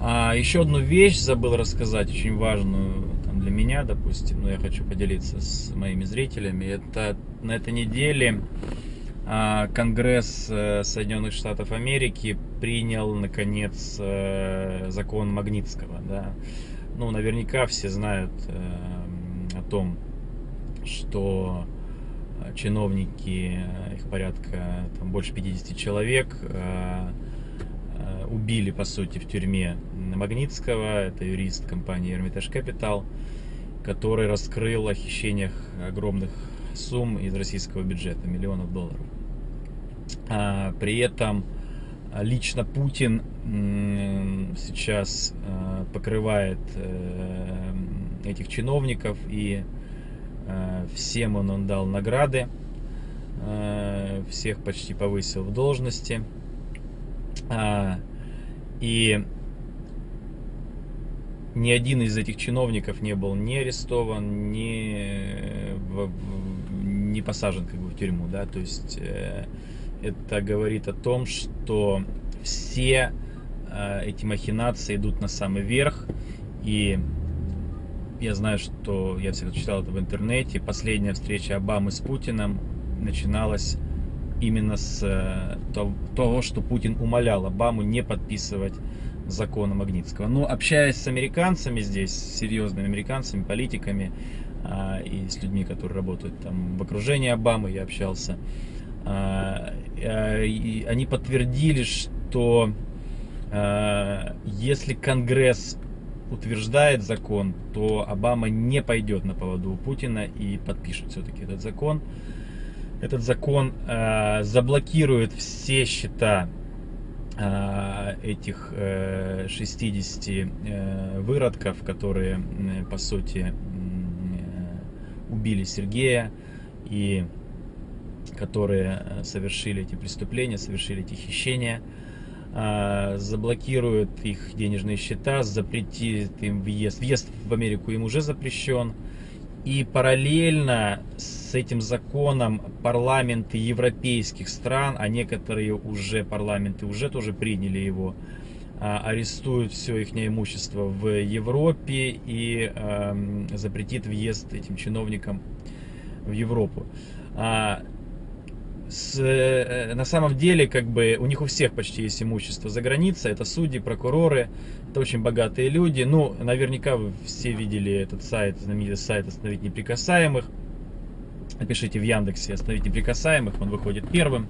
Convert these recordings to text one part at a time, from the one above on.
А еще одну вещь забыл рассказать, очень важную там, для меня, допустим, но я хочу поделиться с моими зрителями. Это на этой неделе а, Конгресс э, Соединенных Штатов Америки принял, наконец, э, закон Магнитского. Да. Ну, наверняка все знают э, о том, что чиновники, их порядка там, больше 50 человек, убили, по сути, в тюрьме Магнитского, это юрист компании Hermitage Capital, который раскрыл о хищениях огромных сумм из российского бюджета, миллионов долларов. А, при этом лично Путин сейчас а, покрывает э, этих чиновников и а, всем он, он дал награды, всех почти повысил в должности. И ни один из этих чиновников не был ни арестован, ни, ни посажен как бы в тюрьму, да, то есть э, это говорит о том, что все э, эти махинации идут на самый верх, и я знаю, что я всегда читал это в интернете, последняя встреча Обамы с Путиным начиналась именно с э, того, что Путин умолял Обаму не подписывать закона Магнитского. Но общаясь с американцами здесь, с серьезными американцами, политиками а, и с людьми, которые работают там в окружении Обамы, я общался, а, а, и они подтвердили, что если Конгресс утверждает закон, то Обама не пойдет на поводу у Путина и подпишет все-таки этот закон. Этот закон э, заблокирует все счета Э, этих 60 э, э, выродков, которые, по сути, убили Сергея и которые совершили эти преступления, совершили эти хищения, заблокируют их денежные счета, запретит им въезд. Въезд в Америку им уже запрещен. И параллельно с этим законом парламенты европейских стран, а некоторые уже парламенты уже тоже приняли его, а, арестуют все их имущество в Европе и э, запретит въезд этим чиновникам в Европу. С, э, на самом деле, как бы, у них у всех почти есть имущество за границей. Это судьи, прокуроры, это очень богатые люди. Ну, наверняка вы все видели этот сайт, знаменитый сайт «Остановить неприкасаемых». Напишите в Яндексе «Остановить неприкасаемых», он выходит первым.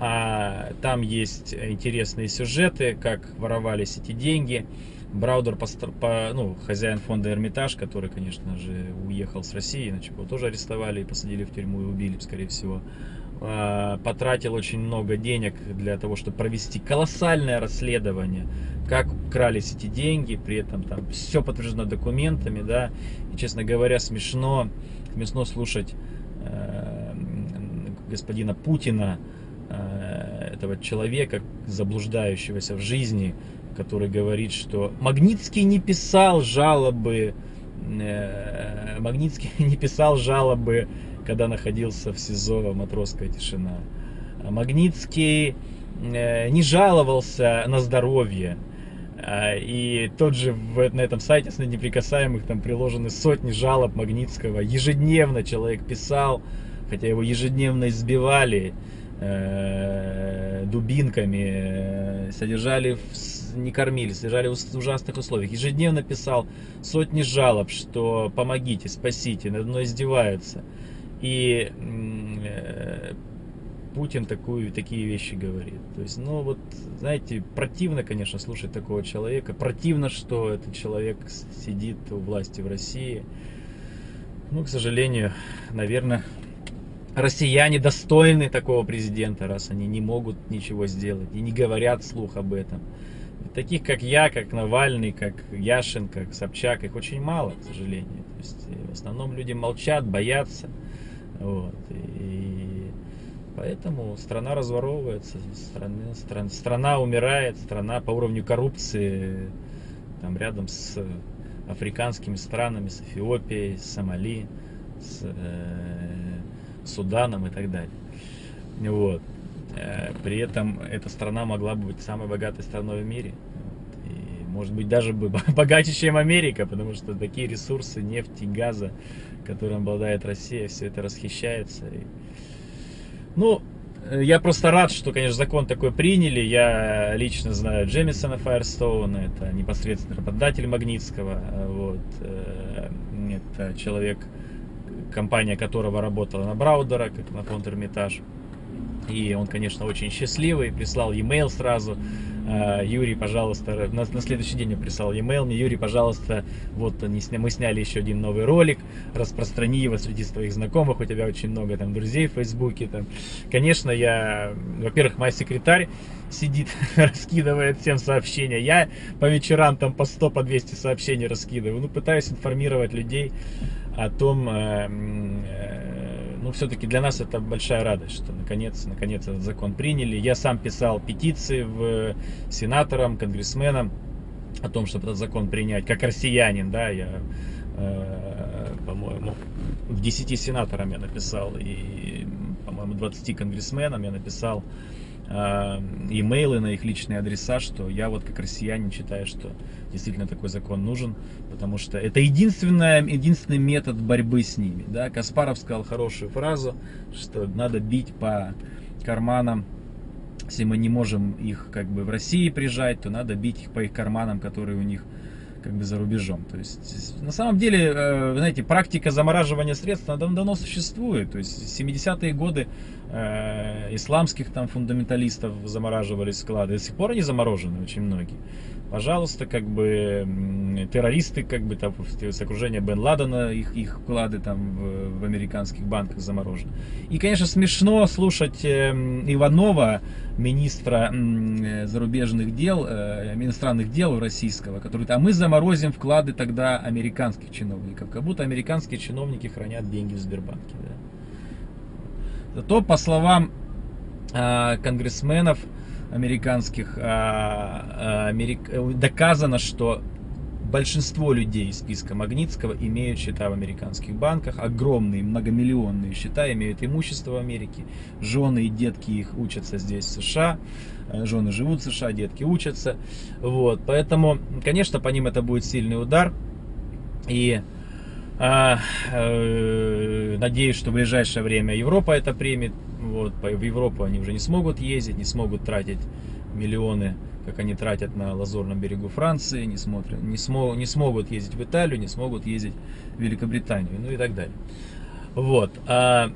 А, там есть интересные сюжеты, как воровались эти деньги. Браудер, по, ну, хозяин фонда Эрмитаж, который, конечно же, уехал с России, иначе его тоже арестовали и посадили в тюрьму и убили, скорее всего. А, потратил очень много денег для того, чтобы провести колоссальное расследование, как крались эти деньги, при этом там все подтверждено документами, да, и, честно говоря, смешно, смешно слушать э, господина Путина, э, этого человека, заблуждающегося в жизни, который говорит, что Магнитский не писал жалобы, э, Магнитский не писал жалобы когда находился в СИЗО «Матросская тишина». Магнитский э, не жаловался на здоровье. А, и тот же на этом сайте с неприкасаемых там приложены сотни жалоб Магнитского. Ежедневно человек писал, хотя его ежедневно избивали э, дубинками, э, содержали, не кормили, содержали в ужасных условиях. Ежедневно писал сотни жалоб, что помогите, спасите, над мной издеваются. И э, Путин такую, такие вещи говорит. То есть, ну вот, знаете, противно, конечно, слушать такого человека. Противно, что этот человек сидит у власти в России. Ну, к сожалению, наверное, россияне достойны такого президента, раз они не могут ничего сделать и не говорят слух об этом. Таких, как я, как Навальный, как Яшин, как Собчак, их очень мало, к сожалению. То есть, в основном люди молчат, боятся. Вот. И поэтому страна разворовывается, страна, страна, страна умирает, страна по уровню коррупции там рядом с африканскими странами, с Эфиопией, с Сомали, с э, Суданом и так далее. Вот. Э, при этом эта страна могла бы быть самой богатой страной в мире. Может быть, даже бы богаче, чем Америка, потому что такие ресурсы нефти, газа, которым обладает Россия, все это расхищается. И... Ну, я просто рад, что, конечно, закон такой приняли. Я лично знаю Джемисона Файерстоуна, это непосредственно работодатель Магнитского. Вот. Э, это человек, компания которого работала на Браудера, как на фонд Эрмитаж. И он, конечно, очень счастливый, прислал e-mail сразу. А, Юрий, пожалуйста, на, на следующий день я прислал e-mail. Мне, Юрий, пожалуйста, вот мы сняли еще один новый ролик, распространи его среди своих знакомых, у тебя очень много там друзей в Фейсбуке, там. Конечно, я, во-первых, мой секретарь сидит, раскидывает всем сообщения, я по вечерам там по 100, по 200 сообщений раскидываю, ну, пытаюсь информировать людей о том, э, э, ну, все-таки для нас это большая радость, что наконец, наконец этот закон приняли. Я сам писал петиции в сенаторам, конгрессменам о том, чтобы этот закон принять, как россиянин, да, я, э, по-моему, в 10 сенаторам я написал и, по-моему, 20 конгрессменам я написал э, имейлы на их личные адреса, что я вот как россиянин считаю, что действительно такой закон нужен, потому что это единственное, единственный метод борьбы с ними. Да? Каспаров сказал хорошую фразу, что надо бить по карманам если мы не можем их как бы в России прижать, то надо бить их по их карманам, которые у них как бы за рубежом. То есть, на самом деле, э, знаете, практика замораживания средств она давно, существует. То есть, 70-е годы э, исламских там фундаменталистов замораживались склады. До сих пор они заморожены очень многие пожалуйста, как бы террористы, как бы там с окружения Бен Ладена, их, их вклады там в, в американских банках заморожены. И, конечно, смешно слушать э, Иванова, министра э, зарубежных дел, э, иностранных дел российского, который говорит, а мы заморозим вклады тогда американских чиновников, как будто американские чиновники хранят деньги в Сбербанке. Да. Зато, по словам э, конгрессменов, американских а, америк... доказано, что большинство людей из списка Магнитского имеют счета в американских банках, огромные многомиллионные счета, имеют имущество в Америке, жены и детки их учатся здесь в США, э, жены живут в США, детки учатся, вот, поэтому, конечно, по ним это будет сильный удар, и а, э, надеюсь, что в ближайшее время Европа это примет. Вот, в Европу они уже не смогут ездить, не смогут тратить миллионы, как они тратят на Лазурном берегу Франции, не, смотрят, не, смог, не смогут ездить в Италию, не смогут ездить в Великобританию, ну и так далее. Вот. А,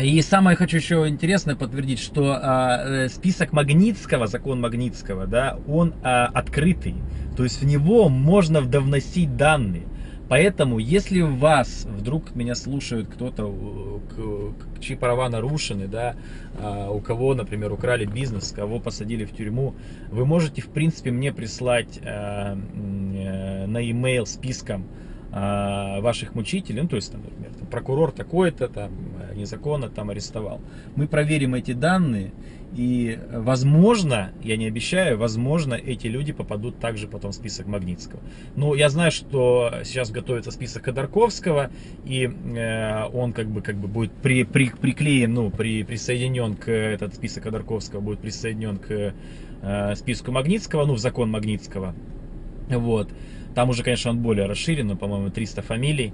и самое хочу еще интересное подтвердить, что а, э, список Магнитского, закон Магнитского, да, он а, открытый. То есть в него можно вдовносить данные. Поэтому, если вас вдруг меня слушают кто-то, чьи права нарушены, да, а, у кого, например, украли бизнес, кого посадили в тюрьму, вы можете, в принципе, мне прислать а, э, на e-mail списком ваших мучителей, ну, то есть, например, там, прокурор такой-то там незаконно там арестовал. Мы проверим эти данные, и, возможно, я не обещаю, возможно, эти люди попадут также потом в список Магнитского. Ну, я знаю, что сейчас готовится список Ходорковского, и э, он как бы, как бы будет при, при, приклеен, ну, при, присоединен к этот список Ходорковского, будет присоединен к э, списку Магнитского, ну, в закон Магнитского. Вот. Там уже, конечно, он более расширен, но, по-моему, 300 фамилий.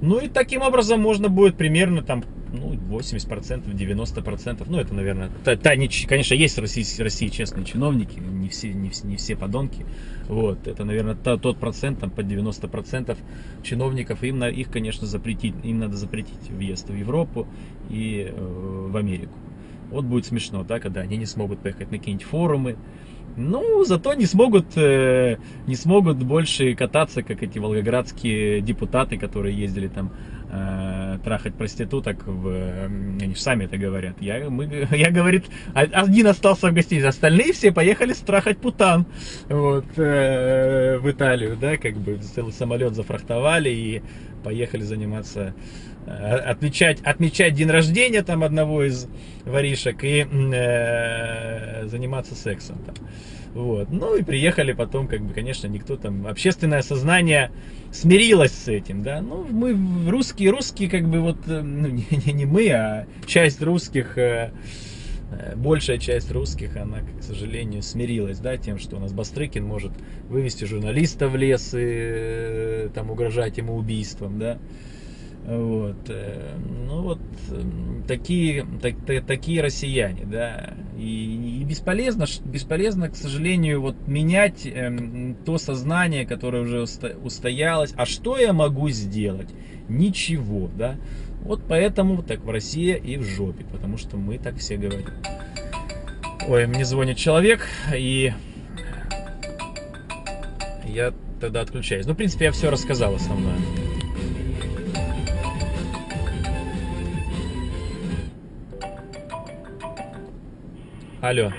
Ну и таким образом можно будет примерно там ну, 80%, 90%, ну это, наверное, та, та, не, конечно, есть в России, в России честные чиновники, не все, не, не все подонки, вот, это, наверное, та, тот процент, там, под 90% чиновников, им на, их, конечно, запретить, им надо запретить въезд в Европу и э, в Америку. Вот будет смешно, да, когда они не смогут поехать на какие-нибудь форумы, ну, зато не смогут, э, не смогут больше кататься, как эти волгоградские депутаты, которые ездили там э, трахать проституток. В, они же сами это говорят. Я, мы, я говорит, один остался в гостинице, остальные все поехали страхать путан вот, э, в Италию, да, как бы целый самолет зафрахтовали и поехали заниматься Э, отмечать, отмечать день рождения там одного из воришек и э, заниматься сексом там. Вот. Ну и приехали потом, как бы, конечно, никто там, общественное сознание смирилось с этим, да. Ну, мы русские, русские, как бы, вот, э, ну, не, не, не мы, а часть русских э, большая часть русских, она, к сожалению, смирилась, да, тем, что у нас Бастрыкин может вывести журналиста в лес и э, там угрожать ему убийством, да. Вот. э, Ну вот э, такие, так- та- такие россияне, да. И, и бесполезно, бесполезно, к сожалению, вот менять эм, то сознание, которое уже устоялось. А что я могу сделать? Ничего, да. Вот поэтому так в России и в жопе, потому что мы так все говорим. Ой, мне звонит человек, и я тогда отключаюсь. Ну, в принципе, я все рассказал основное. Алло.